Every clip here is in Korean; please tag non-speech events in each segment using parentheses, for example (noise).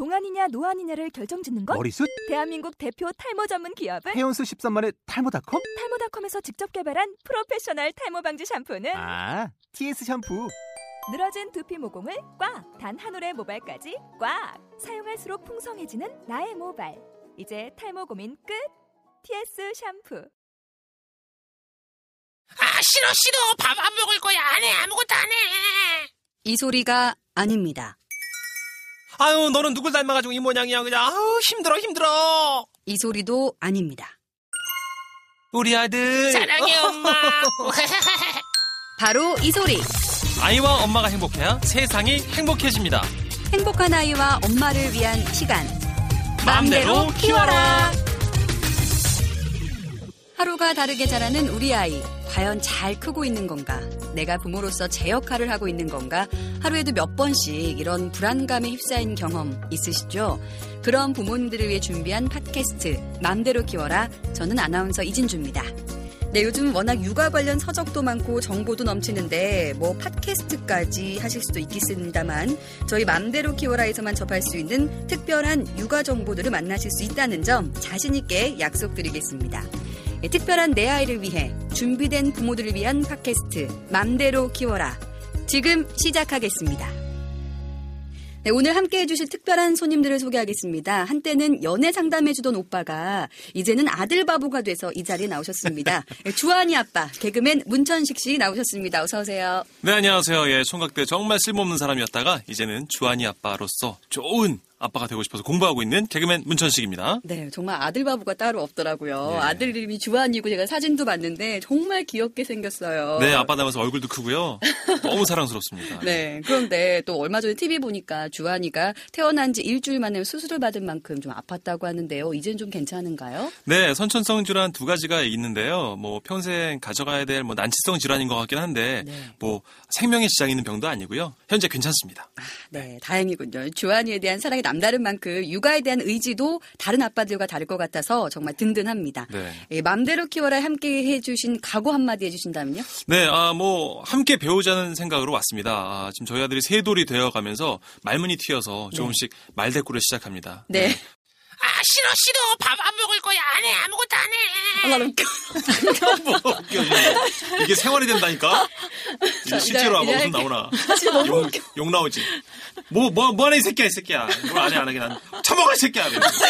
동안이냐 노안이냐를 결정짓는 것? 머리숱? 대한민국 대표 탈모 전문 기업은 헤어수 13만의 탈모닷컴? 탈모닷컴에서 직접 개발한 프로페셔널 탈모 방지 샴푸는 아, TS 샴푸. 늘어진 두피 모공을 꽉! 단 한 올의 모발까지 꽉! 사용할수록 풍성해지는 나의 모발. 이제 탈모 고민 끝! TS 샴푸. 아 싫어 싫어 밥 안 먹을 거야 안 해 아무것도 안 해. 이 소리가 아닙니다. 아유 너는 누굴 닮아가지고 이 모양이야 그냥 아우 힘들어 힘들어. 이 소리도 아닙니다. 우리 아들 사랑해 엄마. (laughs) 바로 이 소리. 아이와 엄마가 행복해야 세상이 행복해집니다. 행복한 아이와 엄마를 위한 시간. 마음대로 키워라. 하루가 다르게 자라는 우리 아이. 과연 잘 크고 있는 건가? 내가 부모로서 제 역할을 하고 있는 건가? 하루에도 몇 번씩 이런 불안감에 휩싸인 경험 있으시죠? 그런 부모님들을 위해 준비한 팟캐스트, 맘대로 키워라. 저는 아나운서 이진주입니다. 네, 요즘 워낙 육아 관련 서적도 많고 정보도 넘치는데 뭐 팟캐스트까지 하실 수도 있겠습니다만 저희 맘대로 키워라에서만 접할 수 있는 특별한 육아 정보들을 만나실 수 있다는 점 자신 있게 약속드리겠습니다. 네, 특별한 내 아이를 위해 준비된 부모들을 위한 팟캐스트 맘대로 키워라 지금 시작하겠습니다. 네, 오늘 함께 해주실 특별한 손님들을 소개하겠습니다. 한때는 연애 상담해주던 오빠가 이제는 아들 바보가 돼서 이 자리에 나오셨습니다. 네, (laughs) 주한이 아빠, 개그맨 문천식 씨 나오셨습니다. 어서 오세요. 네, 안녕하세요. 예, 총각 때 정말 쓸모없는 사람이었다가 이제는 주한이 아빠로서 좋은 아빠가 되고 싶어서 공부하고 있는 개그맨 문천식입니다. 네, 정말 아들 바보가 따로 없더라고요. 네. 아들 이름이 주한이고 제가 사진도 봤는데 정말 귀엽게 생겼어요. 네, 아빠 닮아서 얼굴도 크고요. 너무 사랑스럽습니다. (laughs) 네, 그런데 또 얼마 전에 TV 보니까 주한이가 태어난 지 일주일 만에 수술을 받은 만큼 좀 아팠다고 하는데요. 이젠 좀 괜찮은가요? 네, 선천성 질환 두 가지가 있는데요. 뭐 평생 가져가야 될 뭐 난치성 질환인 것 같긴 한데 네. 뭐 생명에 지장이 있는 병도 아니고요. 현재 괜찮습니다. 네, 다행이군요. 주한이에 대한 사랑이 남다른 만큼 육아에 대한 의지도 다른 아빠들과 다를 것 같아서 정말 든든합니다. 네. 예, 맘대로 키워라 함께 해주신 각오 한마디 해주신다면요? 네, 아, 뭐, 함께 배우자는 생각으로 왔습니다. 아, 지금 저희 아들이 세 돌이 되어 가면서 말문이 튀어서 조금씩 말대꾸를 시작합니다. 네. 아 싫어 싫어 밥 안 먹을 거야 안 해 아무것도 안 해. 아, 나 웃겨. (laughs) 뭐, 웃겨, 이게. 생활이 된다니까? 이게 실제로 아마 웃음. 나오나? 욕, 욕 나오지. 뭐, 뭐, 뭐 하네, 이 새끼야, 이 새끼야. 이걸 안 해, 안 하게 난. 처먹어, 이 새끼야. 이러면서. (laughs)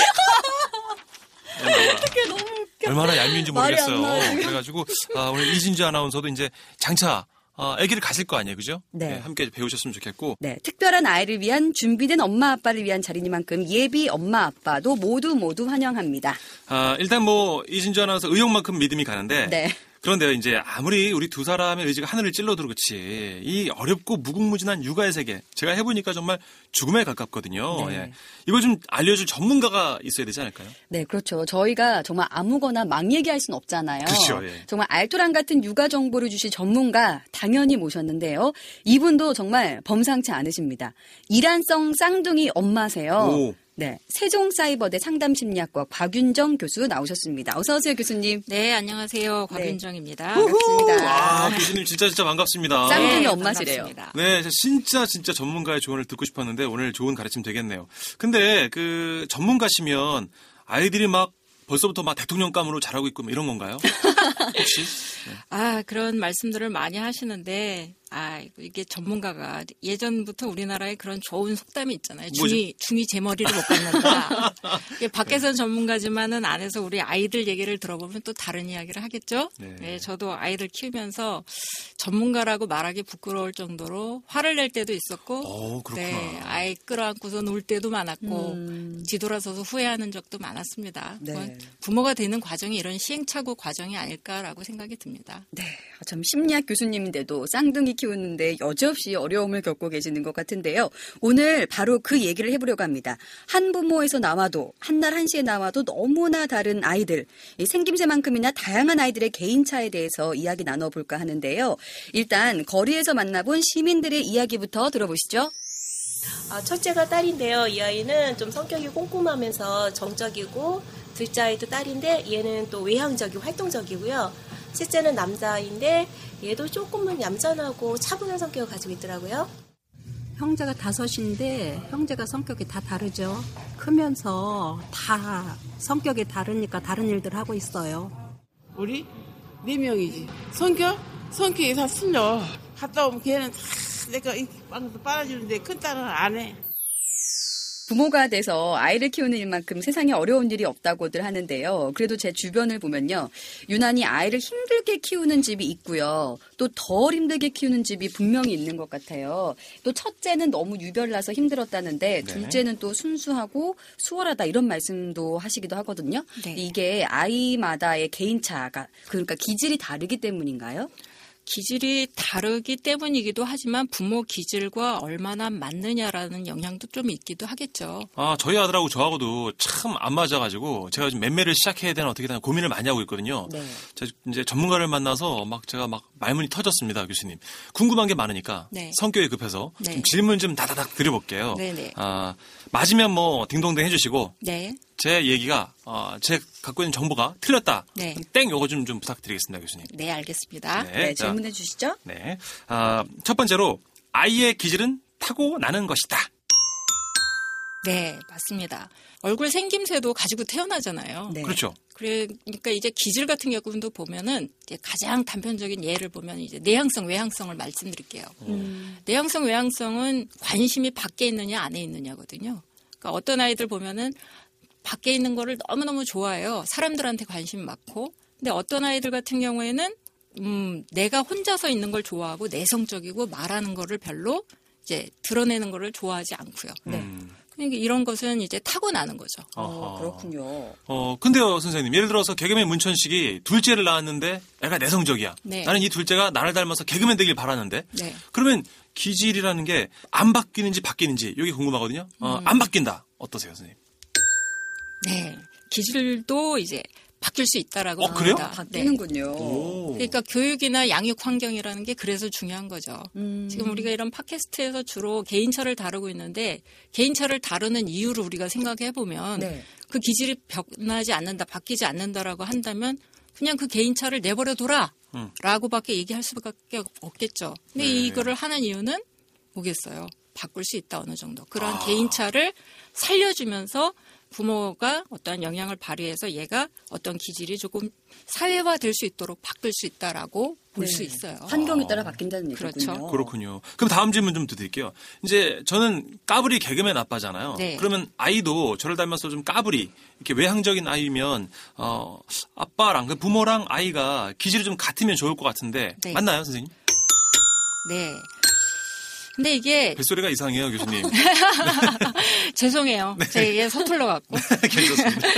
어떻게 너무 웃겨. 얼마나 얄미운지 모르겠어요. 그래가지고, 아, 오늘 이진주 아나운서도 이제 장차, 아, 아기를 가질 거 아니에요, 그죠? 네. 함께 배우셨으면 좋겠고. 네, 특별한 아이를 위한 준비된 엄마 아빠를 위한 자리니만큼 예비 엄마 아빠도 모두 모두 환영합니다. 아, 일단 뭐, 이진주 아나운서 의욕만큼 믿음이 가는데. 네. 그런데요, 이제 아무리 우리 두 사람의 의지가 하늘을 찔러도 그렇지, 이 어렵고 무궁무진한 육아의 세계, 제가 해보니까 정말 죽음에 가깝거든요. 네. 예. 이걸 좀 알려줄 전문가가 있어야 되지 않을까요? 네, 그렇죠. 저희가 정말 아무거나 막 얘기할 수는 없잖아요. 그렇죠, 예. 정말 알토란 같은 육아 정보를 주실 전문가 당연히 모셨는데요. 이분도 정말 범상치 않으십니다. 이란성 쌍둥이 엄마세요. 오. 네, 세종사이버대 상담심리학과 곽윤정 교수 나오셨습니다. 어서 오세요, 교수님. 네, 안녕하세요. 곽윤정입니다. 반갑습니다. 아, 교수님 진짜 진짜 반갑습니다. 쌍둥이 네, 엄마시래요. 반갑습니다. 네, 진짜 진짜 전문가의 조언을 듣고 싶었는데 오늘 좋은 가르침 되겠네요. 근데 그 전문가시면 아이들이 막 벌써부터 막 대통령감으로 자라고 있고 뭐 이런 건가요? 혹시? (laughs) 아, 그런 말씀들을 많이 하시는데, 아, 이게 전문가가 예전부터 우리나라에 그런 좋은 속담이 있잖아요. 뭐죠? 중이, 중이 제 머리를 못 갖는다. (laughs) 이게 밖에서는 전문가지만은 안에서 우리 아이들 얘기를 들어보면 또 다른 이야기를 하겠죠? 네. 네, 저도 아이들 키우면서 전문가라고 말하기 부끄러울 정도로 화를 낼 때도 있었고, 어, 그렇구나. 네, 아이 끌어안고서 놀 때도 많았고, 음. 뒤돌아서서 후회하는 적도 많았습니다. 네. 그건 부모가 되는 과정이 이런 시행착오 과정이 아닐까라고 생각이 듭니다. 네, 참 심리학 교수님인데도 쌍둥이 키우는데 여지없이 어려움을 겪고 계시는 것 같은데요. 오늘 바로 그 얘기를 해보려고 합니다. 한 부모에서 나와도 한날 한시에 나와도 너무나 다른 아이들, 이 생김새만큼이나 다양한 아이들의 개인차에 대해서 이야기 나눠볼까 하는데요. 일단 거리에서 만나본 시민들의 이야기부터 들어보시죠. 아, 첫째가 딸인데요. 이 아이는 좀 성격이 꼼꼼하면서 정적이고 둘째 아이도 딸인데 얘는 또 외향적이고 활동적이고요. 셋째는 남자인데 얘도 조금은 얌전하고 차분한 성격을 가지고 있더라고요. 형제가 다섯인데 형제가 성격이 다 다르죠. 크면서 다 성격이 다르니까 다른 일들 하고 있어요. 우리 네 명이지. 성격? 성격이 다 틀려. 갔다 오면 걔는 다 내가 이 빵도 빨아주는데 큰 딸은 안 해. 부모가 돼서 아이를 키우는 일만큼 세상에 어려운 일이 없다고들 하는데요. 그래도 제 주변을 보면요. 유난히 아이를 힘들게 키우는 집이 있고요. 또 덜 힘들게 키우는 집이 분명히 있는 것 같아요. 또 첫째는 너무 유별나서 힘들었다는데 네. 둘째는 또 순수하고 수월하다 이런 말씀도 하시기도 하거든요. 네. 이게 아이마다의 개인차가 그러니까 기질이 다르기 때문인가요? 기질이 다르기 때문이기도 하지만 부모 기질과 얼마나 맞느냐라는 영향도 좀 있기도 하겠죠. 아, 저희 아들하고 저하고도 참 안 맞아가지고 제가 지금 맴매를 시작해야 되나 어떻게 되나 고민을 많이 하고 있거든요. 네. 제가 이제 전문가를 만나서 막 제가 막 말문이 터졌습니다, 교수님. 궁금한 게 많으니까 네. 성격이 급해서 네. 좀 질문 좀 다다닥 드려볼게요. 네 네. 아, 맞으면 뭐 딩동댕 해주시고 네. 제 얘기가 어, 제 갖고 있는 정보가 틀렸다. 네. 땡 요거 좀, 좀 부탁드리겠습니다, 교수님. 네, 알겠습니다. 네, 자, 질문해 주시죠. 네. 아, 첫 번째로 아이의 기질은 타고 나는 것이다. 네, 맞습니다. 얼굴 생김새도 가지고 태어나잖아요. 네. 그렇죠. 그러니까 이제 기질 같은 경우도 보면은 가장 단편적인 예를 보면 이제 내향성, 외향성을 말씀드릴게요. 내향성, 외향성은 관심이 밖에 있느냐 안에 있느냐거든요. 그러니까 어떤 아이들 보면은 밖에 있는 거를 너무너무 좋아해요. 사람들한테 관심 많고. 근데 어떤 아이들 같은 경우에는 음, 내가 혼자서 있는 걸 좋아하고 내성적이고 말하는 거를 별로 이제 드러내는 거를 좋아하지 않고요. 음. 그러니까 이런 것은 이제 타고나는 거죠. 어, 아하. 그렇군요. 어, 근데요, 선생님. 예를 들어서 개그맨 문천식이 둘째를 낳았는데 애가 내성적이야. 네. 나는 이 둘째가 나를 닮아서 개그맨 되길 바라는데. 네. 그러면 기질이라는 게 안 바뀌는지 바뀌는지 이게 궁금하거든요. 어, 음. 안 바뀐다. 어떠세요, 선생님? 네. 기질도 이제 바뀔 수 있다라고 어, 그래요? 봅니다. 네. 바뀌는군요. 오. 그러니까 교육이나 양육 환경이라는 게 그래서 중요한 거죠. 음. 지금 우리가 이런 팟캐스트에서 주로 개인차를 다루고 있는데 개인차를 다루는 이유를 우리가 생각해 보면 네. 그 기질이 변하지 않는다, 바뀌지 않는다라고 한다면 그냥 그 개인차를 내버려 둬라. 음. 라고밖에 얘기할 수밖에 없겠죠. 근데 네. 이거를 하는 이유는 뭐겠어요? 바꿀 수 있다 어느 정도. 그런 아. 개인차를 살려주면서 부모가 어떠한 영향을 발휘해서 얘가 어떤 기질이 조금 사회화 될 수 있도록 바꿀 수 있다라고 볼수 네. 있어요. 환경에 따라 바뀐다는 그렇죠. 얘기군요. 그렇군요. 그럼 다음 질문 좀 드릴게요. 이제 저는 까불이 개그맨 아빠잖아요. 네. 그러면 아이도 저를 닮아서 좀 까불이 이렇게 외향적인 아이면 어 아빠랑 그 부모랑 아이가 기질이 좀 같으면 좋을 것 같은데 네. 맞나요, 선생님? 네. 근데 이게 뱃소리가 이상해요, 교수님. (laughs) 죄송해요. 네. 제가 이게 서툴러 갖고 (laughs) 괜찮습니다.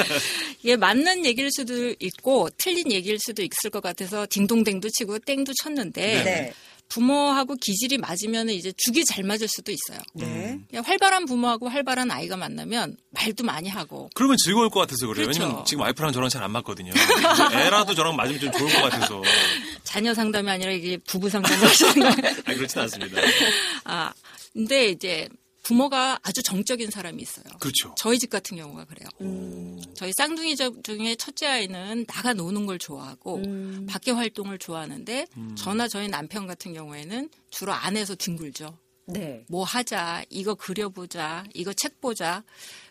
이게 맞는 얘기일 수도 있고 틀린 얘기일 수도 있을 것 같아서 딩동댕도 치고 땡도 쳤는데 네. 부모하고 기질이 맞으면 이제 죽이 잘 맞을 수도 있어요. 네. 그냥 활발한 부모하고 활발한 아이가 만나면 말도 많이 하고 그러면 즐거울 것 같아서 그래요. 그렇죠. 왜냐면 지금 와이프랑 저랑 잘 안 맞거든요. 애라도 저랑 맞으면 좀 좋을 것 같아서. 자녀 상담이 아니라 이게 부부 상담을 하시는 거예요. 아니, 그렇진 않습니다. 아, 근데 이제 부모가 아주 정적인 사람이 있어요. 그렇죠. 저희 집 같은 경우가 그래요. 저희 쌍둥이 저- 중에 첫째 아이는 나가 노는 걸 좋아하고 밖에 활동을 좋아하는데 저나 저희 남편 같은 경우에는 주로 안에서 뒹굴죠. 네. 뭐 하자, 이거 그려보자, 이거 책 보자.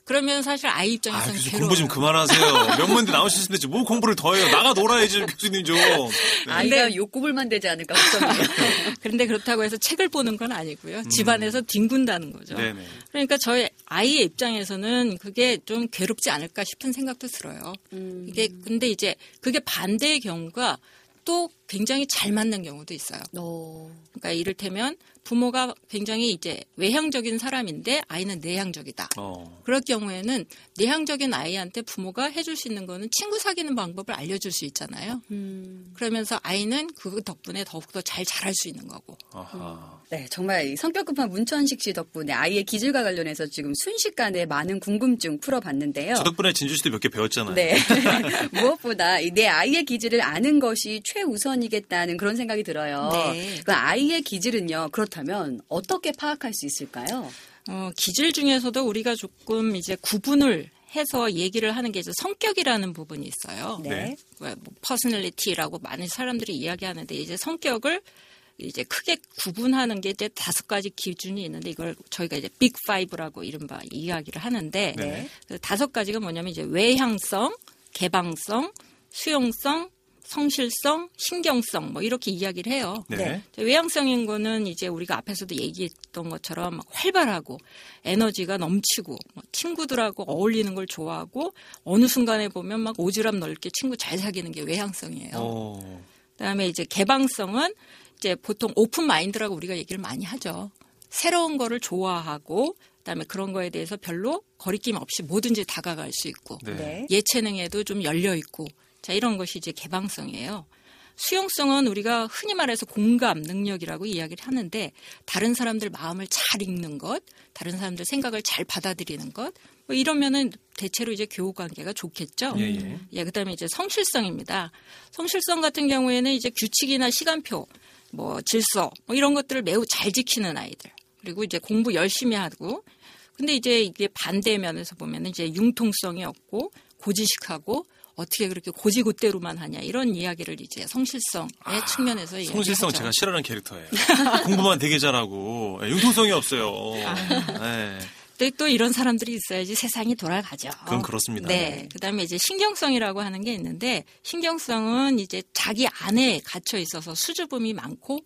그러면 사실 아이 아, 입장에서는 교수님 괴로워요. 공부 좀 그만하세요. 명문대 나오셨는데 뭐 공부를 더 해요. 나가 놀아야지, 교수님 좀. (laughs) 아이가 욕구불만 되지 않을까 걱정이에요. (laughs) 그런데 그렇다고 해서 책을 보는 건 아니고요. 집안에서 뒹군다는 거죠. 음. 네네. 그러니까 저희 아이의 입장에서는 그게 좀 괴롭지 않을까 싶은 생각도 들어요. 이게 근데 이제 그게 반대의 경우가 또 굉장히 잘 맞는 경우도 있어요. 어. 그러니까 이를테면 부모가 굉장히 이제 외향적인 사람인데 아이는 내향적이다. 어. 그럴 경우에는 내향적인 아이한테 부모가 해줄 수 있는 거는 친구 사귀는 방법을 알려줄 수 있잖아요. 그러면서 아이는 그 덕분에 더욱더 잘 자랄 수 있는 거고. 아하. 네, 정말 이 성격 급한 문천식 씨 덕분에 아이의 기질과 관련해서 지금 순식간에 많은 궁금증 풀어봤는데요. 저 덕분에 진주 씨도 몇 개 배웠잖아요. 네. (laughs) 무엇보다 이내 아이의 기질을 아는 것이 최우선 이겠다는 그런 생각이 들어요. 네. 그 아이의 기질은요, 그렇다면 어떻게 파악할 수 있을까요? 어, 기질 중에서도 우리가 조금 이제 구분을 해서 얘기를 하는 게 이제 성격이라는 부분이 있어요. 네. 네. 뭐 personality라고 많은 사람들이 이야기하는데 이제 성격을 이제 크게 구분하는 게 이제 다섯 가지 기준이 있는데 이걸 저희가 이제 Big Five라고 이른바 이야기를 하는데 네. 그 다섯 가지가 뭐냐면 이제 외향성, 개방성, 수용성, 성실성, 신경성 뭐 이렇게 이야기를 해요. 네. 외향성인 거는 이제 우리가 앞에서도 얘기했던 것처럼 막 활발하고 에너지가 넘치고 뭐 친구들하고 어울리는 걸 좋아하고 어느 순간에 보면 막 오지랖 넓게 친구 잘 사귀는 게 외향성이에요. 어. 그다음에 이제 개방성은 이제 보통 오픈 마인드라고 우리가 얘기를 많이 하죠. 새로운 거를 좋아하고 그다음에 그런 거에 대해서 별로 거리낌 없이 뭐든지 다가갈 수 있고 네. 예체능에도 좀 열려 있고 자 이런 것이 이제 개방성이에요. 수용성은 우리가 흔히 말해서 공감 능력이라고 이야기를 하는데 다른 사람들 마음을 잘 읽는 것, 다른 사람들 생각을 잘 받아들이는 것, 뭐 이러면은 대체로 이제 교우 관계가 좋겠죠. 예, 예. 예, 그다음에 이제 성실성입니다. 성실성 같은 경우에는 이제 규칙이나 시간표, 뭐 질서, 뭐 이런 것들을 매우 잘 지키는 아이들. 그리고 이제 공부 열심히 하고. 근데 이제 이게 반대 면에서 보면은 이제 융통성이 없고 고지식하고 어떻게 그렇게 고지고대로만 하냐 이런 이야기를 이제 성실성의 측면에서 성실성. 제가 싫어하는 캐릭터예요. 공부만 되게 잘하고 예, 융통성이 없어요. 네. 근데 또 이런 사람들이 있어야지 세상이 돌아가죠. 그건 그렇습니다. 네. 그다음에 이제 신경성이라고 하는 게 있는데 신경성은 이제 자기 안에 갇혀 있어서 수줍음이 많고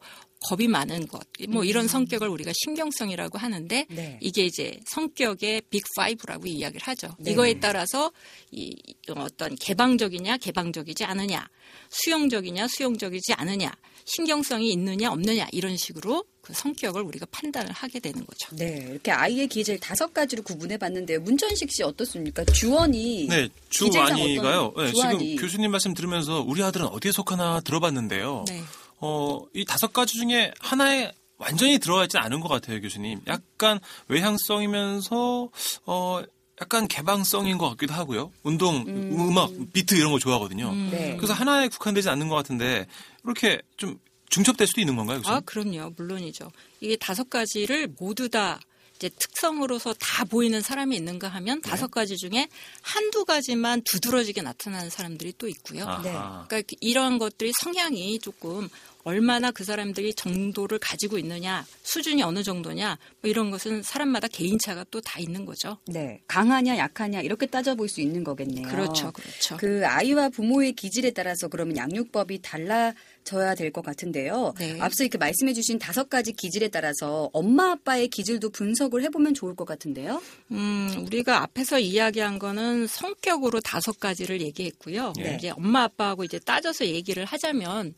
겁이 많은 것. 뭐 이런 성격을 우리가 신경성이라고 하는데 네. 이게 이제 성격의 빅 파이브라고 이야기를 하죠. 네. 이거에 따라서 이 어떤 개방적이냐 개방적이지 않으냐 수용적이냐 수용적이지 않으냐 신경성이 있느냐 없느냐 이런 식으로 그 성격을 우리가 판단을 하게 되는 거죠. 네, 이렇게 아이의 기질 다섯 가지로 구분해 봤는데요. 문전식 씨 어떻습니까? 주원이 네, 주완이가요. 어떤- 네. 지금 교수님 말씀 들으면서 우리 아들은 어디에 속하나 들어봤는데요. 네. 어, 이 다섯 가지 중에 하나에 완전히 들어가 있지는 않은 것 같아요, 교수님. 약간 외향성이면서 어, 약간 개방성인 것 같기도 하고요. 운동, 음. 악 비트 이런 거 좋아하거든요. 네. 그래서 하나에 국한되지 않는 것 같은데 이렇게 좀 중첩될 수도 있는 건가요, 교수님? 아, 그럼요. 물론이죠. 이게 다섯 가지를 모두 다 이제 특성으로서 다 보이는 사람이 있는가 하면 네. 다섯 가지 중에 한두 가지만 두드러지게 나타나는 사람들이 또 있고요. 네. 그러니까 이러한 것들이 성향이 조금 얼마나 그 사람들이 정도를 가지고 있느냐, 수준이 어느 정도냐, 뭐 이런 것은 사람마다 개인차가 또 다 있는 거죠. 네, 강하냐 약하냐 이렇게 따져볼 수 있는 거겠네요. 그렇죠, 그렇죠. 그 아이와 부모의 기질에 따라서 그러면 양육법이 달라 져야 될 것 같은데요. 네. 앞서 이렇게 말씀해주신 다섯 가지 기질에 따라서 엄마 아빠의 기질도 분석을 해보면 좋을 것 같은데요. 음, 우리가 앞에서 이야기한 거는 성격으로 다섯 가지를 얘기했고요. 네. 이제 엄마 아빠하고 이제 따져서 얘기를 하자면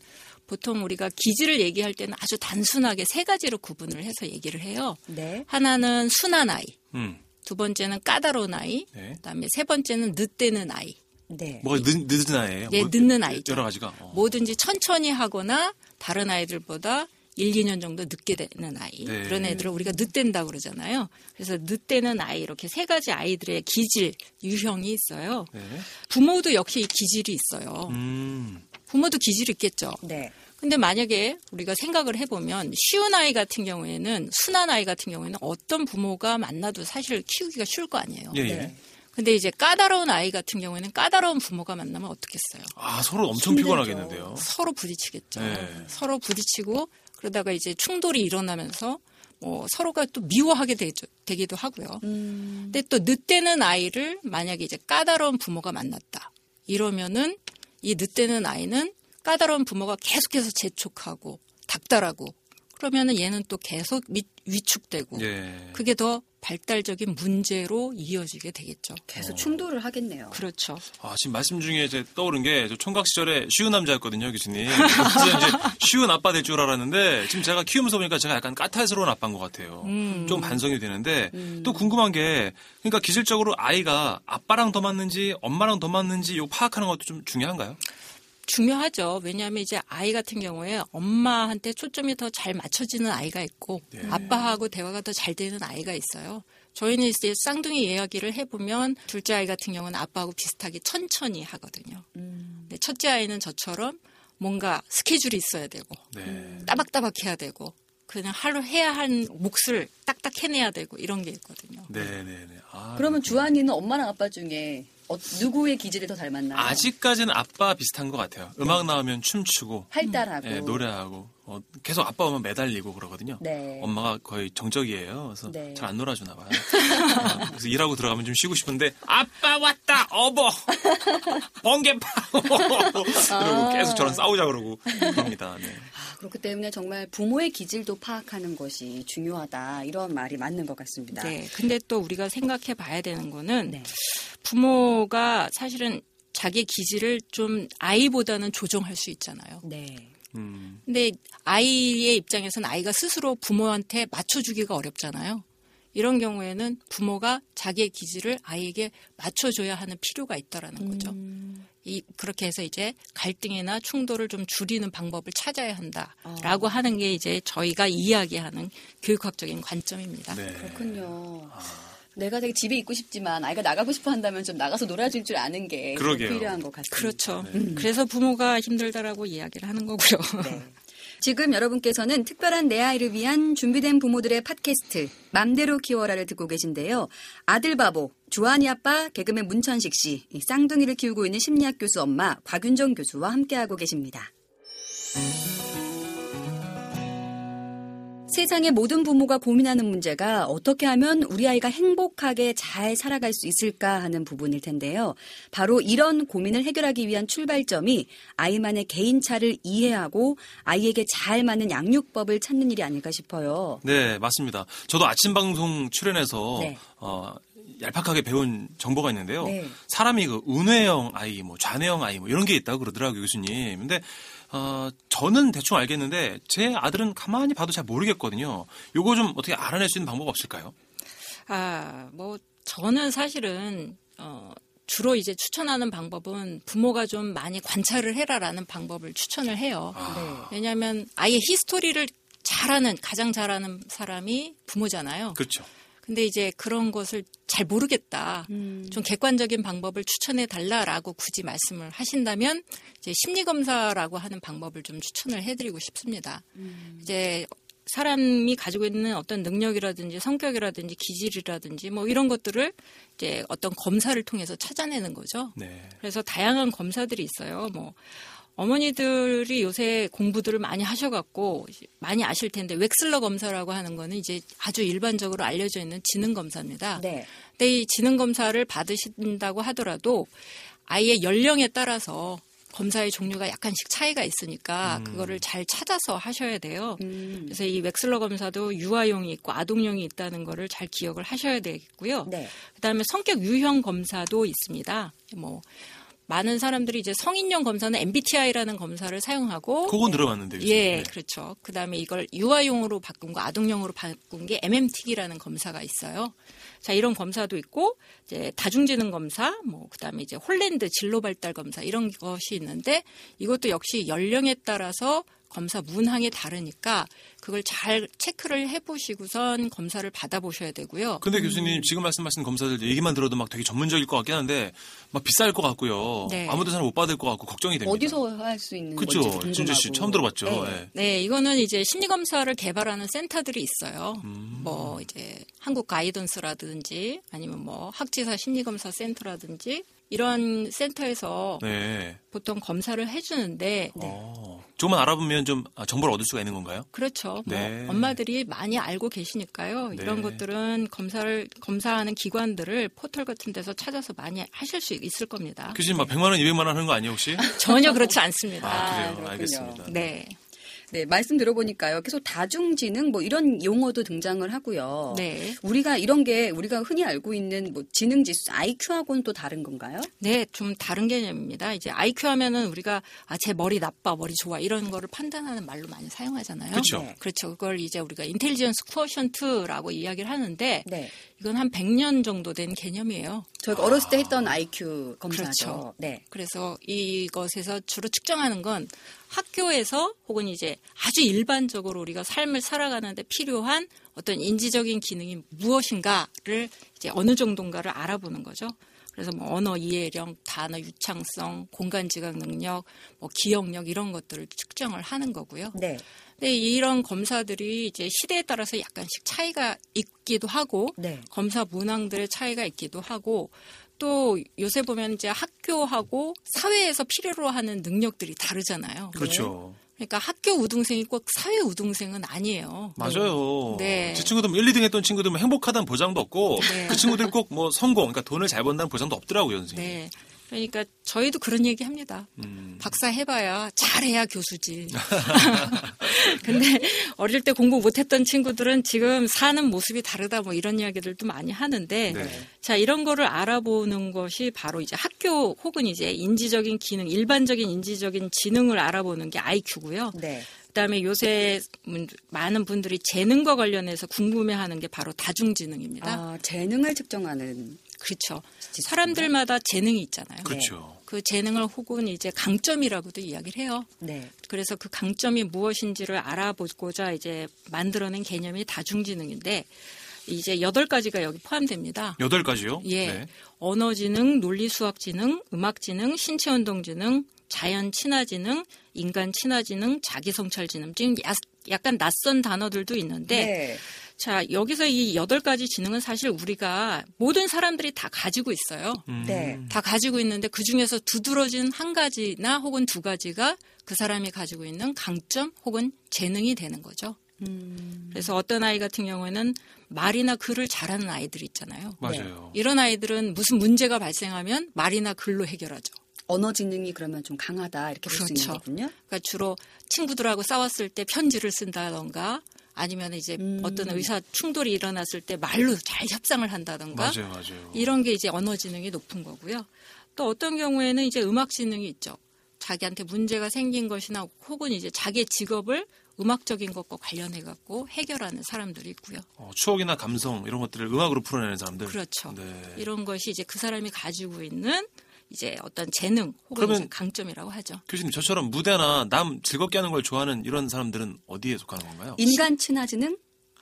보통 우리가 기질을 얘기할 때는 아주 단순하게 세 가지로 구분을 해서 얘기를 해요. 네. 하나는 순한 아이, 음. 두 번째는 까다로운 아이, 네. 그다음에 세 번째는 늦대는 아이. 네. 뭐가 늦, 늦은 아이예요? 네, 뭐, 늦는 아이죠. 여러 가지가. 어. 뭐든지 천천히 하거나 다른 아이들보다 1, 2년 정도 늦게 되는 아이. 네. 그런 애들을 우리가 늦댄다고 그러잖아요. 그래서 늦대는 아이 이렇게 세 가지 아이들의 기질, 유형이 있어요. 네. 부모도 역시 이 기질이 있어요. 음. 부모도 기질이 있겠죠. 네. 근데 만약에 우리가 생각을 해보면 쉬운 아이 같은 경우에는 순한 아이 같은 경우에는 어떤 부모가 만나도 사실 키우기가 쉬울 거 아니에요. 예, 예. 네. 근데 이제 까다로운 아이 같은 경우에는 까다로운 부모가 만나면 어떻겠어요? 아, 서로 엄청 힘들죠. 피곤하겠는데요. 서로 부딪히겠죠. 네. 서로 부딪히고 그러다가 이제 충돌이 일어나면서 뭐 서로가 또 미워하게 되죠, 되기도 하고요. 음, 근데 또 늦대는 아이를 만약에 이제 까다로운 부모가 만났다. 이러면은 이 늦대는 아이는 까다로운 부모가 계속해서 재촉하고 닥달하고 그러면은 얘는 또 계속 미- 위축되고 예. 그게 더 발달적인 문제로 이어지게 되겠죠. 계속 충돌을 하겠네요. 그렇죠. 아, 지금 말씀 중에 이제 떠오른 게, 저 총각 시절에 쉬운 남자였거든요, 교수님. 진짜 이제 쉬운 아빠 될 줄 알았는데, 지금 제가 키우면서 보니까 제가 약간 까탈스러운 아빠인 것 같아요. 음. 좀 반성이 되는데, 또 궁금한 게, 그러니까 기질적으로 아이가 아빠랑 더 맞는지, 엄마랑 더 맞는지, 요 파악하는 것도 좀 중요한가요? 중요하죠. 왜냐하면 이제 아이 같은 경우에 엄마한테 초점이 더 잘 맞춰지는 아이가 있고 네. 아빠하고 대화가 더 잘 되는 아이가 있어요. 저희는 이제 쌍둥이 이야기를 해보면 둘째 아이 같은 경우는 아빠하고 비슷하게 천천히 하거든요. 근데 첫째 아이는 저처럼 뭔가 스케줄이 있어야 되고 네. 따박따박 해야 되고 그냥 하루 해야 할 몫을 딱딱 해내야 되고 이런 게 있거든요. 네네네. 아, 그러면 주한이는 엄마랑 아빠 중에 어, 누구의 기질을 더 닮았나요? 아직까지는 아빠 비슷한 것 같아요. 음악 나오면 춤추고 활달하고. 예, 노래하고 어, 계속 아빠 오면 매달리고 그러거든요. 네. 엄마가 거의 정적이에요. 그래서 네. 잘안 놀아주나 봐요. (laughs) 어, 그래서 일하고 들어가면 좀 쉬고 싶은데 아빠 왔다 어버 번개파 (laughs) 그리고 계속 저랑 싸우자 그러고 그럽니다. 네. 아, 그렇기 때문에 정말 부모의 기질도 파악하는 것이 중요하다. 이런 말이 맞는 것 같습니다. 네. 근데 또 우리가 생각해 봐야 되는 거는 네. 부모가 사실은 자기 기질을 좀 아이보다는 조정할 수 있잖아요. 네. 음, 근데 아이의 입장에서는 아이가 스스로 부모한테 맞춰주기가 어렵잖아요. 이런 경우에는 부모가 자기의 기질을 아이에게 맞춰줘야 하는 필요가 있다라는 거죠. 음. 이 그렇게 해서 이제 갈등이나 충돌을 좀 줄이는 방법을 찾아야 어. 한다라고 하는 게 이제 저희가 이야기하는 교육학적인 관점입니다. 네. 그렇군요. 내가 되게 집에 있고 싶지만 아이가 나가고 싶어 한다면 좀 나가서 놀아줄 줄 아는 게 그러게요. 필요한 것 같습니다. 그렇죠. 음. 그래서 부모가 힘들다라고 이야기를 하는 거고요. 네. 지금 여러분께서는 특별한 내 아이를 위한 준비된 부모들의 팟캐스트 맘대로 키워라를 듣고 계신데요. 아들 바보 주한이 아빠 개그맨 문천식 씨, 이 쌍둥이를 키우고 있는 심리학 교수 엄마 곽윤정 교수와 함께하고 계십니다. 세상의 모든 부모가 고민하는 문제가 어떻게 하면 우리 아이가 행복하게 잘 살아갈 수 있을까 하는 부분일 텐데요. 바로 이런 고민을 해결하기 위한 출발점이 아이만의 개인차를 이해하고 아이에게 잘 맞는 양육법을 찾는 일이 아닐까 싶어요. 네, 맞습니다. 저도 아침 방송 출연해서 네. 어, 얄팍하게 배운 정보가 있는데요. 네. 사람이 그 운회형 아이, 뭐 좌뇌형 아이, 뭐 이런 게 있다고 그러더라고요, 교수님. 근데 어, 저는 대충 알겠는데 제 아들은 가만히 봐도 잘 모르겠거든요. 요거 좀 어떻게 알아낼 수 있는 방법 없을까요? 아, 뭐 저는 사실은 어 주로 이제 추천하는 방법은 부모가 좀 많이 관찰을 해라라는 방법을 추천을 해요. 왜냐하면 아이의 히스토리를 잘하는 가장 잘하는 사람이 부모잖아요. 그렇죠. 근데 이제 그런 것을 잘 모르겠다. 좀 객관적인 방법을 추천해 달라라고 굳이 말씀을 하신다면 이제 심리 검사라고 하는 방법을 좀 추천을 해드리고 싶습니다. 이제 사람이 가지고 있는 어떤 능력이라든지 성격이라든지 기질이라든지 뭐 이런 것들을 이제 어떤 검사를 통해서 찾아내는 거죠. 네. 그래서 다양한 검사들이 있어요. 뭐 어머니들이 요새 공부들을 많이 하셔갖고 많이 아실 텐데 웩슬러 검사라고 하는 거는 이제 아주 일반적으로 알려져 있는 지능 검사입니다. 네. 근데 이 지능 검사를 받으신다고 하더라도 아이의 연령에 따라서 검사의 종류가 약간씩 차이가 있으니까 그거를 잘 찾아서 하셔야 돼요. 음. 그래서 이 웩슬러 검사도 유아용이 있고 아동용이 있다는 거를 잘 기억을 하셔야 되겠고요. 네. 그다음에 성격 유형 검사도 있습니다. 뭐 많은 사람들이 이제 성인용 검사는 MBTI라는 검사를 사용하고 그건 들어봤는데. 예, 네. 그렇죠. 그다음에 이걸 유아용으로 바꾼 거 아동용으로 바꾼 게 MMT라는 검사가 있어요. 자, 이런 검사도 있고 이제 다중지능 검사, 뭐 그다음에 이제 홀랜드 진로 발달 검사 이런 것이 있는데 이것도 역시 연령에 따라서 검사 문항이 다르니까 그걸 잘 체크를 해보시고선 검사를 받아보셔야 되고요. 근데 교수님 지금 말씀하신 검사들 얘기만 들어도 막 되게 전문적일 것 같긴 한데 막 비쌀 것 같고요. 네. 아무도 잘 못 받을 것 같고 걱정이 됩니다. 어디서 할 수 있는. 건지 진주 씨. 처음 들어봤죠. 네. 예. 네, 이거는 이제 심리 검사를 개발하는 센터들이 있어요. 음. 뭐 이제 한국 가이던스라든지 아니면 뭐 학지사 심리 검사 센터라든지 이런 센터에서 네. 보통 검사를 해주는데 어, 조금만 알아보면 좀 아, 정보를 얻을 수가 있는 건가요? 그렇죠. 뭐 네. 엄마들이 많이 알고 계시니까요. 이런 네. 것들은 검사를 검사하는 기관들을 포털 같은 데서 찾아서 많이 하실 수 있을 겁니다. 교수님 막 100만 원, 200만 원 하는 거 아니에요 혹시? (laughs) 전혀 그렇지 않습니다. 아, 그래요. 그렇군요. 알겠습니다. 네. 네, 말씀 들어보니까요. 계속 다중지능 뭐 이런 용어도 등장을 하고요. 네. 우리가 이런 게 우리가 흔히 알고 있는 뭐 지능 지수 IQ하고는 또 다른 건가요? 네, 좀 다른 개념입니다. 이제 IQ 하면은 우리가 아, 제 머리 나빠, 머리 좋아 이런 거를 판단하는 말로 많이 사용하잖아요. 그쵸. 네. 그렇죠. 그걸 이제 우리가 인텔리전스 쿠어션트라고 이야기를 하는데 네. 이건 한 100년 정도 된 개념이에요. 저희가 어렸을 때 했던 IQ 검사죠. 그렇죠. 네. 그래서 이것에서 주로 측정하는 건 학교에서 혹은 이제 아주 일반적으로 우리가 삶을 살아가는데 필요한 어떤 인지적인 기능이 무엇인가를 이제 어느 정도인가를 알아보는 거죠. 그래서 뭐 언어 이해력, 단어 유창성, 공간 지각 능력, 뭐 기억력 이런 것들을 측정을 하는 거고요. 네. 근데 이런 검사들이 이제 시대에 따라서 약간씩 차이가 있기도 하고 네. 검사 문항들의 차이가 있기도 하고 또 요새 보면 이제 학교하고 사회에서 필요로 하는 능력들이 다르잖아요. 그렇죠. 그러니까 학교 우등생이 꼭 사회 우등생은 아니에요. 맞아요. 네. 제 친구들 1, 2등 했던 친구들 은 행복하다는 보장도 없고 네. 그 친구들 꼭 뭐 성공, 그러니까 돈을 잘 번다는 보장도 없더라고요, 선생님. 네. 그러니까 저희도 그런 얘기 합니다. 음. 박사 해봐야 잘해야 교수지. (laughs) (laughs) 근데 어릴 때 공부 못했던 친구들은 지금 사는 모습이 다르다 뭐 이런 이야기들도 많이 하는데 네. 자 이런 거를 알아보는 것이 바로 이제 학교 혹은 이제 인지적인 기능, 일반적인 인지적인 지능을 알아보는 게 IQ고요. 네. 그다음에 요새 문- 많은 분들이 재능과 관련해서 궁금해하는 게 바로 다중지능입니다. 아, 재능을 측정하는 그렇죠. 사람들마다 재능이 있잖아요. 그렇죠. 그 재능을 혹은 이제 강점이라고도 이야기를 해요. 네. 그래서 그 강점이 무엇인지를 알아보고자 이제 만들어낸 개념이 다중지능인데 이제 여덟 가지가 여기 포함됩니다. 여덟 가지요? 예. 네. 언어지능, 논리수학지능, 음악지능, 신체운동지능, 자연 친화지능, 인간 친화지능, 자기성찰지능. 지금 야- 약간 낯선 단어들도 있는데 네. 자, 여기서 이 여덟 가지 지능은 사실 우리가 모든 사람들이 다 가지고 있어요. 음. 네. 다 가지고 있는데 그 중에서 두드러진 한 가지나 혹은 두 가지가 그 사람이 가지고 있는 강점 혹은 재능이 되는 거죠. 음. 그래서 어떤 아이 같은 경우에는 말이나 글을 잘하는 아이들이 있잖아요. 맞아요. 이런 아이들은 무슨 문제가 발생하면 말이나 글로 해결하죠. 언어 지능이 그러면 좀 강하다 이렇게 볼수 있는 그렇죠. 거군요. 그러니까 주로 친구들하고 싸웠을 때 편지를 쓴다던가 아니면 이제 음. 어떤 의사 충돌이 일어났을 때 말로 잘 협상을 한다던가 맞아요, 맞아요. 이런 게 이제 언어 지능이 높은 거고요. 또 어떤 경우에는 이제 음악 지능이 있죠. 자기한테 문제가 생긴 것이나 혹은 이제 자기의 직업을 음악적인 것과 관련해 갖고 해결하는 사람들이 있고요. 어, 추억이나 감성 이런 것들을 음악으로 풀어내는 사람들. 그렇죠. 네. 이런 것이 이제 그 사람이 가지고 있는 이제 어떤 재능 혹은 강점이라고 하죠. 교수님 저처럼 무대나 남 즐겁게 하는 걸 좋아하는 이런 사람들은 어디에 속하는 건가요? 인간 친화 지능?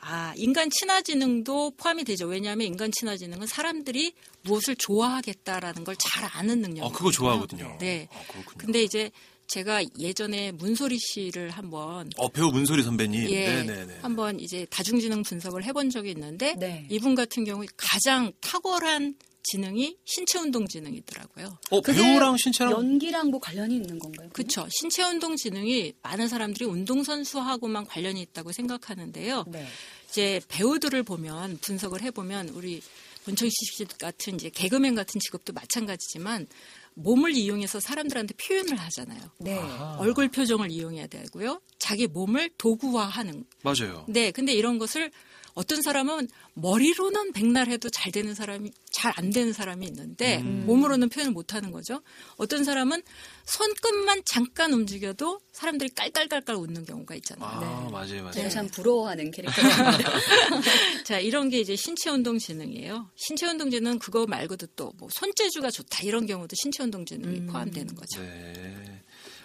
아, 인간 친화지능도 포함이 되죠. 왜냐하면 인간 친화지능은 사람들이 무엇을 좋아하겠다라는 걸 잘 아는 능력. 어, 그거 좋아하거든요. 네. 어, 그렇군요. 근데 이제 제가 예전에 문소리 씨를 한번 어, 배우 문소리 선배님. 예, 네네네. 한번 이제 다중지능 분석을 해본 적이 있는데 네. 이분 같은 경우 가장 탁월한 지능이 신체 운동 지능이더라고요. 어, 배우랑 신체랑 연기랑 뭐 관련이 있는 건가요? 그렇죠. 신체 운동 지능이 많은 사람들이 운동 선수하고만 관련이 있다고 생각하는데요. 네. 이제 배우들을 보면 분석을 해보면 우리 본청식 씨 같은 이제 개그맨 같은 직업도 마찬가지지만 몸을 이용해서 사람들한테 표현을 하잖아요. 네. 얼굴 표정을 이용해야 되고요. 자기 몸을 도구화하는. 맞아요. 네, 근데 이런 것을 어떤 사람은 머리로는 백날 해도 잘 되는 사람이 잘 안 되는 사람이 있는데 음. 몸으로는 표현을 못 하는 거죠. 어떤 사람은 손끝만 잠깐 움직여도 사람들이 깔깔깔깔 웃는 경우가 있잖아요. 아, 맞아요, 맞아요. 제가 참 부러워하는 캐릭터입니다. (laughs) 자, 이런 게 이제 신체 운동 지능이에요. 신체 운동 지능 그거 말고도 또 뭐 손재주가 좋다 이런 경우도 신체 운동 지능이 포함되는 거죠. 네.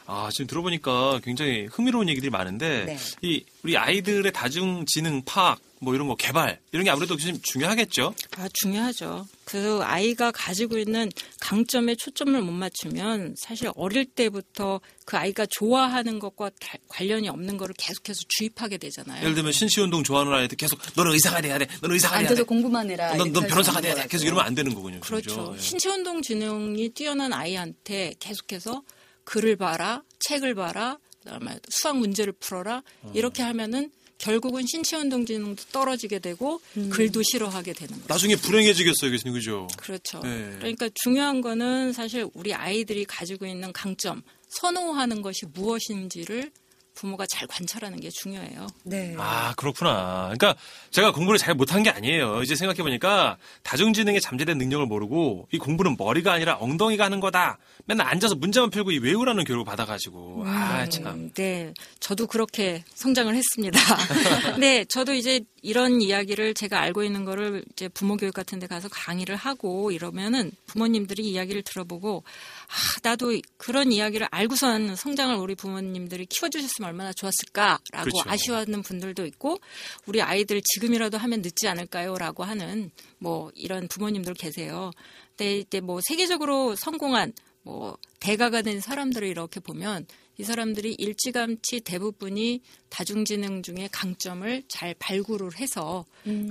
아, 지금 들어보니까 굉장히 흥미로운 얘기들이 많은데, 네. 이, 우리 아이들의 다중지능 파악, 뭐 이런 거 개발, 이런 게 아무래도 좀 중요하겠죠? 아, 중요하죠. 그 아이가 가지고 있는 강점에 초점을 못 맞추면 사실 어릴 때부터 그 아이가 좋아하는 것과 다- 관련이 없는 거를 계속해서 주입하게 되잖아요. 예를 들면 신시운동 좋아하는 아이한테 계속, 너는 의사가 돼야 돼, 너는 의사가 돼야 돼. 앉아서 공부만 해라. 넌, 넌 변호사가 돼야 돼. 계속 이러면 안 되는 거군요. 그렇죠. 예. 신체운동 지능이 뛰어난 아이한테 계속해서 글을 봐라, 책을 봐라, 그다음에 수학 문제를 풀어라 이렇게 하면은 결국은 신체 운동 지능도 떨어지게 되고 글도 싫어하게 되는 거죠. 나중에 불행해지겠어요, 교수님, 그죠? 그렇죠. 네. 그러니까 중요한 거는 사실 우리 아이들이 가지고 있는 강점, 선호하는 것이 무엇인지를 부모가 잘 관찰하는 게 중요해요. 네. 아, 그렇구나. 그러니까 제가 공부를 잘 못한 게 아니에요. 이제 생각해 보니까 다중지능의 잠재된 능력을 모르고 이 공부는 머리가 아니라 엉덩이가 하는 거다. 맨날 앉아서 문제만 풀고 이 외우라는 교육을 받아가지고. 아, 참. 음, 네, 저도 그렇게 성장을 했습니다. (laughs) 네, 저도 이제 이런 이야기를 제가 알고 있는 거를 이제 부모 교육 같은 데 가서 강의를 하고 이러면은 부모님들이 이야기를 들어보고 아, 나도 그런 이야기를 알고선 성장을 우리 부모님들이 키워주셨으면 얼마나 좋았을까라고 그렇죠. 아쉬워하는 분들도 있고 우리 아이들 지금이라도 하면 늦지 않을까요라고 하는 뭐 이런 부모님들 계세요. 근데 이제 뭐 세계적으로 성공한 뭐 대가가 된 사람들을 이렇게 보면 이 사람들이 일찌감치 대부분이 다중지능 중에 강점을 잘 발굴을 해서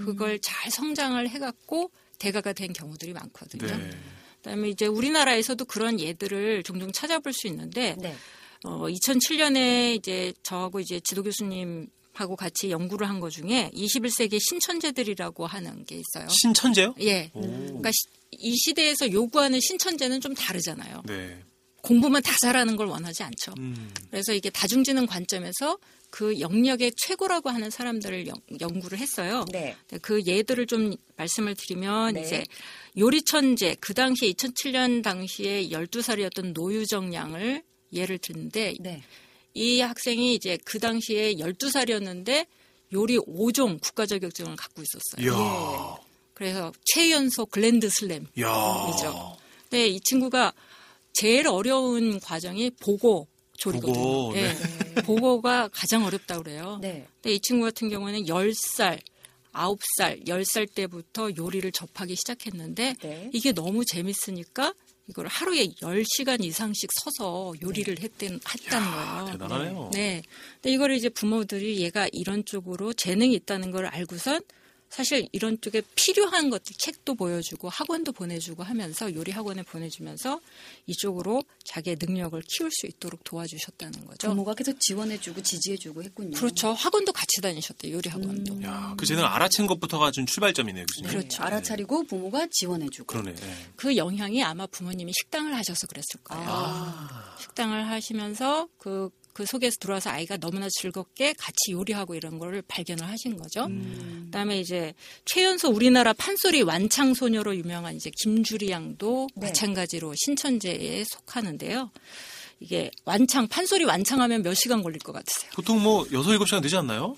그걸 잘 성장을 해갖고 대가가 된 경우들이 많거든요. 네. 그다음에 이제 우리나라에서도 그런 예들을 종종 찾아볼 수 있는데 네. 어, 2007년에 이제 저하고 이제 지도 교수님 하고 같이 연구를 한 것 중에 21세기 신천재들이라고 하는 게 있어요. 신천재요? 예. 오. 그러니까 시- 이 시대에서 요구하는 신천재는 좀 다르잖아요. 네. 공부만 다 잘하는 걸 원하지 않죠. 음. 그래서 이게 다중지능 관점에서 그 영역의 최고라고 하는 사람들을 연, 연구를 했어요. 네. 그 예들을 좀 말씀을 드리면 네. 이제 요리 천재 그 당시에 2007년 당시에 12살이었던 노유정 양을 예를 드는데 네. 이 학생이 이제 그 당시에 12살이었는데 요리 5종 국가 자격증을 갖고 있었어요. 이야. 그래서 최연소 글랜드 슬램 이야. 이죠. 네, 이 친구가 제일 어려운 과정이 보고 조리거든요. 보고, 예. 보고가 가장 어렵다고 그래요. 네. 근데 이 친구 같은 경우에는 10살, 9살, 10살 때부터 요리를 접하기 시작했는데 네. 이게 너무 재밌으니까 이걸 하루에 10시간 이상씩 서서 요리를 했던, 했다는 거예요. 대단하네요. 네. 근데 이걸 이제 부모들이 얘가 이런 쪽으로 재능이 있다는 걸 알고선 사실 이런 쪽에 필요한 것들 책도 보여주고 학원도 보내주고 하면서 요리 학원에 보내주면서 이쪽으로 자기의 능력을 키울 수 있도록 도와주셨다는 거죠. 부모가 계속 지원해주고 지지해주고 했군요. 그렇죠. 학원도 같이 다니셨대요. 요리 학원도. 야, 그 재능을 알아챈 것부터가 준 출발점이네요, 교수님. 그렇죠. 알아차리고 부모가 지원해주고. 그러네. 네. 그 영향이 아마 부모님이 식당을 하셔서 그랬을 거예요. 아. 식당을 하시면서 그, 그 속에서 들어와서 아이가 너무나 즐겁게 같이 요리하고 이런 거를 발견을 하신 거죠. 그다음에 이제 최연소 우리나라 판소리 완창 소녀로 유명한 이제 김주리 양도 네. 마찬가지로 신천재에 속하는데요. 이게 완창 판소리 완창하면 몇 시간 걸릴 것 같으세요? 보통 뭐 6, 7시간 되지 않나요?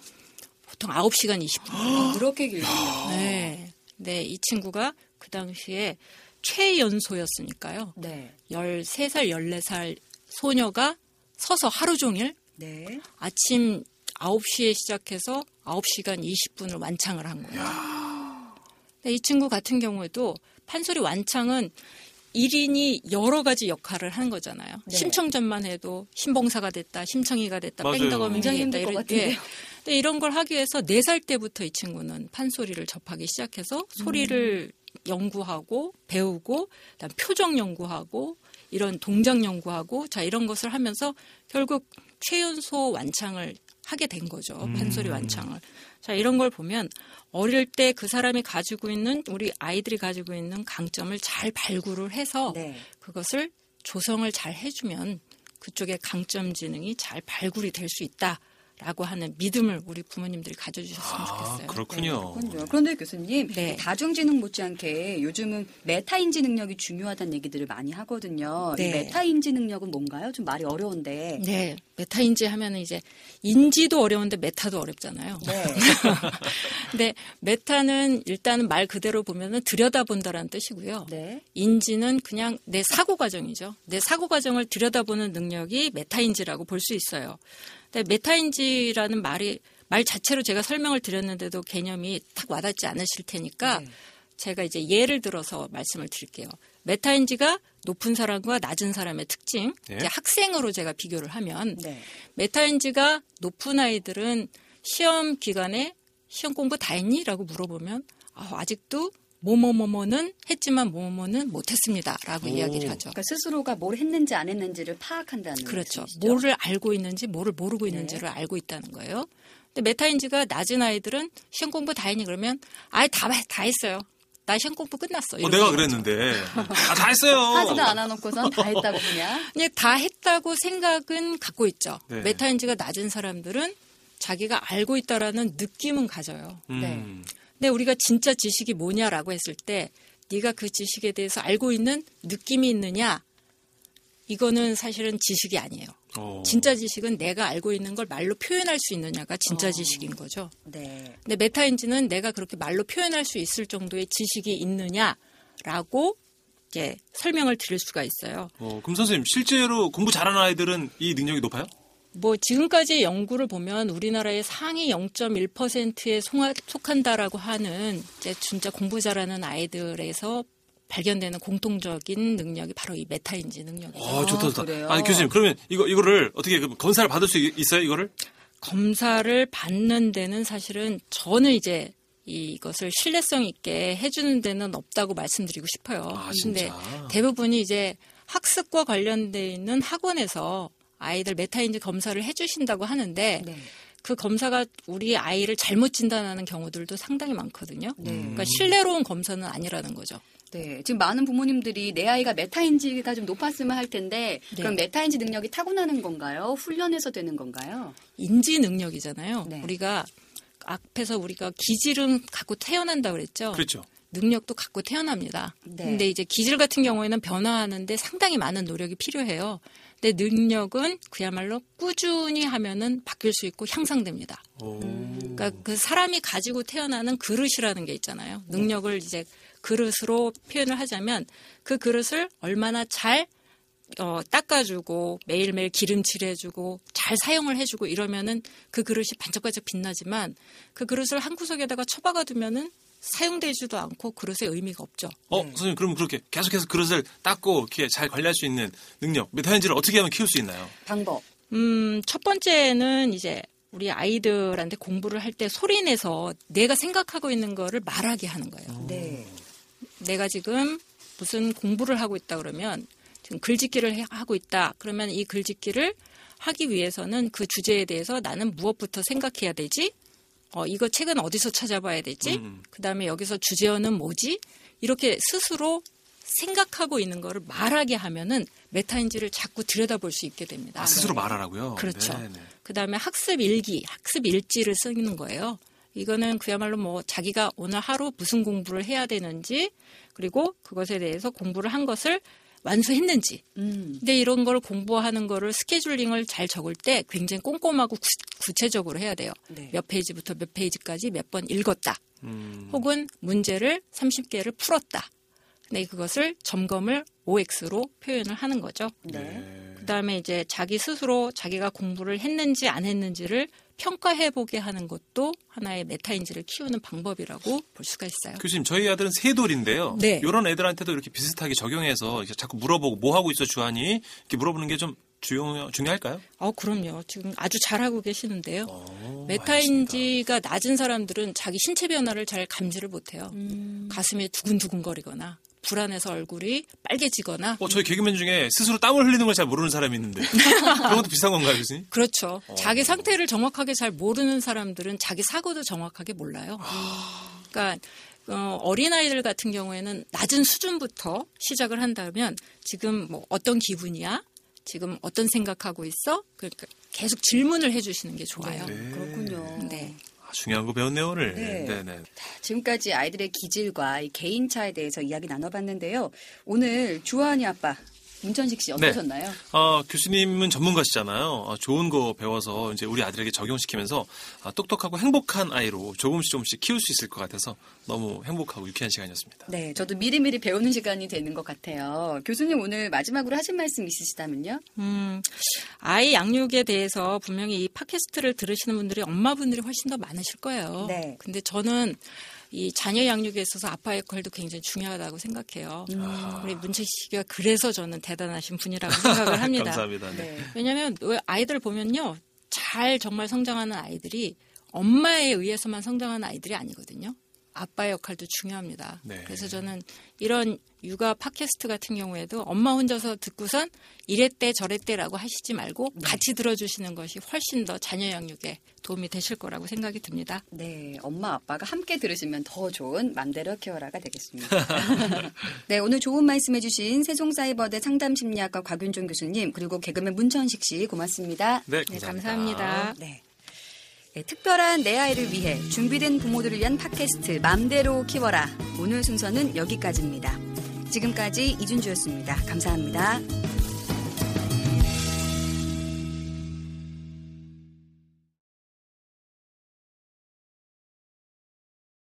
보통 9시간 20분. 그렇게 길군요. 네. 네, 이 친구가 그 당시에 최연소였으니까요. 네. 13살, 14살 소녀가 서서 하루 종일 네. 아침 9시에 시작해서 9시간 20분을 완창을 한 거예요. 근데 이 친구 같은 경우에도 판소리 완창은 1인이 여러 가지 역할을 하는 거잖아요. 네. 심청전만 해도 신봉사가 됐다, 심청이가 됐다. 뺑덕어명이 굉장히 됐다. 힘들 것. 예. 근데 이런 걸 하기 위해서 4살 때부터 이 친구는 판소리를 접하기 시작해서 소리를 연구하고 배우고 그다음 표정 연구하고 이런 동작 연구하고 자 이런 것을 하면서 결국 최연소 완창을 하게 된 거죠. 음. 판소리 완창을. 자 이런 걸 보면 어릴 때 그 사람이 가지고 있는 우리 아이들이 가지고 있는 강점을 잘 발굴을 해서 네. 그것을 조성을 잘 해주면 그쪽의 강점 지능이 잘 발굴이 될 수 있다 라고 하는 믿음을 우리 부모님들이 가져주셨으면 아, 좋겠어요. 그렇군요. 그렇군요. 그런데 교수님, 네. 다중지능 못지않게 요즘은 메타인지 능력이 중요하다는 얘기들을 많이 하거든요. 이 네. 메타인지 능력은 뭔가요? 좀 말이 어려운데. 네, 메타인지 하면은 이제 인지도 어려운데 메타도 어렵잖아요. 네. (laughs) 근데 메타는 일단은 말 그대로 보면은 들여다본다라는 뜻이고요. 네. 인지는 그냥 내 사고 과정이죠. 내 사고 과정을 들여다보는 능력이 메타인지라고 볼 수 있어요. 근데 메타인지라는 말이 말 자체로 제가 설명을 드렸는데도 개념이 탁 와닿지 않으실 테니까 네. 제가 이제 예를 들어서 말씀을 드릴게요. 메타인지가 높은 사람과 낮은 사람의 특징, 네. 이제 학생으로 제가 비교를 하면 네. 메타인지가 높은 아이들은 시험 기간에 시험 공부 다 했니? 라고 물어보면 아, 아직도 뭐뭐뭐뭐는 했지만 뭐뭐는 못했습니다라고 오. 이야기를 하죠. 그러니까 스스로가 뭘 했는지 안 했는지를 파악한다는 그렇죠. 말씀이시죠? 뭐를 알고 있는지 뭐를 모르고 네. 있는지를 알고 있다는 거예요. 근데 메타인지가 낮은 아이들은 시험 공부 다 했니 그러면 아다 다 했어요. 나 시험 공부 끝났어. 어, 내가. 그랬는데. 아, (laughs) 다 했어요. 하지도 않아놓고선 다 했다고 그냥. (laughs) 그냥 다 했다고 생각은 갖고 있죠. 네. 메타인지가 낮은 사람들은 자기가 알고 있다라는 느낌은 가져요. 음. 네. 근데 우리가 진짜 지식이 뭐냐라고 했을 때 네가 그 지식에 대해서 알고 있는 느낌이 있느냐 이거는 사실은 지식이 아니에요. 어. 진짜 지식은 내가 알고 있는 걸 말로 표현할 수 있느냐가 진짜 지식인 거죠. 네. 근데 메타인지는 내가 그렇게 말로 표현할 수 있을 정도의 지식이 있느냐라고 이제 설명을 드릴 수가 있어요. 어, 그럼 선생님, 실제로 공부 잘하는 아이들은 이 능력이 높아요? 뭐 지금까지 연구를 보면 우리나라의 상위 0.1%에 속한다라고 하는 이제 진짜 공부 잘하는 아이들에서 발견되는 공통적인 능력이 바로 이 메타인지 능력이죠. 아, 좋다, 좋다. 그래요? 아니, 교수님, 그러면 이거, 이거를 어떻게 그 검사를 받을 수 있- 있어요, 이거를? 검사를 받는 데는 사실은 저는 이제 이것을 신뢰성 있게 해주는 데는 없다고 말씀드리고 싶어요. 아, 근데 진짜? 대부분이 이제 학습과 관련돼 있는 학원에서 아이들 메타인지 검사를 해주신다고 하는데 네. 그 검사가 우리 아이를 잘못 진단하는 경우들도 상당히 많거든요. 네. 그러니까 신뢰로운 검사는 아니라는 거죠. 네, 지금 많은 부모님들이 내 아이가 메타인지가 좀 높았으면 할 텐데 네. 그럼 메타인지 능력이 타고나는 건가요? 훈련해서 되는 건가요? 인지 능력이잖아요. 네. 우리가 앞에서 우리가 기질은 갖고 태어난다 그랬죠. 그렇죠. 능력도 갖고 태어납니다. 네. 근데 이제 기질 같은 경우에는 변화하는데 상당히 많은 노력이 필요해요. 근데 능력은 그야말로 꾸준히 하면은 바뀔 수 있고 향상됩니다. 오. 그러니까 그 사람이 가지고 태어나는 그릇이라는 게 있잖아요. 능력을 이제 그릇으로 표현을 하자면 그 그릇을 얼마나 잘 어, 닦아주고 매일매일 기름칠해주고 잘 사용을 해주고 이러면은 그 그릇이 반짝반짝 빛나지만 그 그릇을 한 구석에다가 처박아 두면은 사용되지도 않고 그릇의 의미가 없죠. 어, 선생님, 그럼 그렇게 계속해서 그릇을 닦고 이렇게 잘 관리할 수 있는 능력, 메타인지를 어떻게 하면 키울 수 있나요? 방법. 음, 첫 번째는 이제 우리 아이들한테 공부를 할 때 소리 내서 내가 생각하고 있는 거를 말하게 하는 거예요. 네. 내가 지금 무슨 공부를 하고 있다 그러면 지금 글짓기를 해- 하고 있다. 그러면 이 글짓기를 하기 위해서는 그 주제에 대해서 나는 무엇부터 생각해야 되지? 어, 이거 책은 어디서 찾아봐야 되지? 음. 그 다음에 여기서 주제어는 뭐지? 이렇게 스스로 생각하고 있는 거를 말하게 하면은 메타인지를 자꾸 들여다볼 수 있게 됩니다. 아, 스스로 말하라고요? 그렇죠. 그 다음에 학습 일기, 학습 일지를 쓰는 거예요. 이거는 그야말로 뭐 자기가 오늘 하루 무슨 공부를 해야 되는지 그리고 그것에 대해서 공부를 한 것을 완수했는지. 음. 근데 이런 걸 공부하는 거를 scheduling을 잘 적을 때 굉장히 꼼꼼하고 구, 체적으로 해야 돼요. 네. 몇 페이지부터 몇 페이지까지 몇 번 읽었다. 음. 혹은 문제를 30개를 풀었다. 근데 그것을 점검을 OX로 표현을 하는 거죠. 네. 그다음에 이제 자기 스스로 자기가 공부를 했는지 안 했는지를 평가해 보게 하는 것도 하나의 메타인지를 키우는 방법이라고 볼 수가 있어요. 교수님, 저희 아들은 세돌인데요. 네. 이런 애들한테도 이렇게 비슷하게 적용해서 이렇게 자꾸 물어보고 뭐 하고 있어 주하니 이렇게 물어보는 게 좀 중요 중요할까요? 어, 그럼요. 지금 아주 잘하고 계시는데요. 오, 메타인지가 낮은 사람들은 자기 신체 변화를 잘 감지를 못해요. 음. 가슴이 두근두근거리거나 불안해서 얼굴이 빨개지거나 어, 저희 개그맨 중에 스스로 땀을 흘리는 걸 잘 모르는 사람이 있는데 그런 것도 비슷한 건가요, 교수님? 그렇죠. 어. 자기 상태를 정확하게 잘 모르는 사람들은 자기 사고도 정확하게 몰라요. 그러니까 어, 어린아이들 같은 경우에는 낮은 수준부터 시작을 한다면 지금 뭐 어떤 기분이야? 지금 어떤 생각하고 있어? 그러니까 계속 질문을 해주시는 게 좋아요. 네. 그렇군요. 네. 아, 중요한 거 배웠네요, 오늘. 네. 네, 네. 지금까지 아이들의 기질과 이 개인차에 대해서 이야기 나눠봤는데요. 오늘 주한이 아빠 문천식 씨 어떠셨나요? 어, 교수님은 전문가시잖아요. 어, 좋은 거 배워서 이제 우리 아들에게 적용시키면서 아, 똑똑하고 행복한 아이로 조금씩 조금씩 키울 수 있을 것 같아서 너무 행복하고 유쾌한 시간이었습니다. 네, 저도 미리미리 배우는 시간이 되는 것 같아요. 교수님 오늘 마지막으로 하신 말씀 있으시다면요? 음, 아이 양육에 대해서 분명히 이 팟캐스트를 들으시는 분들이 엄마분들이 훨씬 더 많으실 거예요. 네. 근데 저는 이 자녀 양육에 있어서 아빠 역할도 굉장히 중요하다고 생각해요. 우리 문채 씨가 그래서 저는 대단하신 분이라고 생각을 합니다. (laughs) 감사합니다. 네. 네. 왜냐하면 왜 아이들 보면요, 잘 정말 성장하는 아이들이 엄마에 의해서만 성장하는 아이들이 아니거든요. 아빠의 역할도 중요합니다. 네. 그래서 저는 이런 육아 팟캐스트 같은 경우에도 엄마 혼자서 듣고선 이랬대 저랬대라고 하시지 말고 같이 들어주시는 것이 훨씬 더 자녀 양육에 도움이 되실 거라고 생각이 듭니다. 네, 엄마 아빠가 함께 들으시면 더 좋은 맘대로 키워라가 되겠습니다. (laughs) 네, 오늘 좋은 말씀해주신 세종사이버대 상담심리학과 곽윤종 교수님 그리고 개그맨 문천식 씨 고맙습니다. 네, 네, 감사합니다. 감사합니다. 네. 네, 특별한 내 아이를 위해 준비된 부모들을 위한 팟캐스트 맘대로 키워라. 오늘 순서는 여기까지입니다. 지금까지 이준주였습니다. 감사합니다.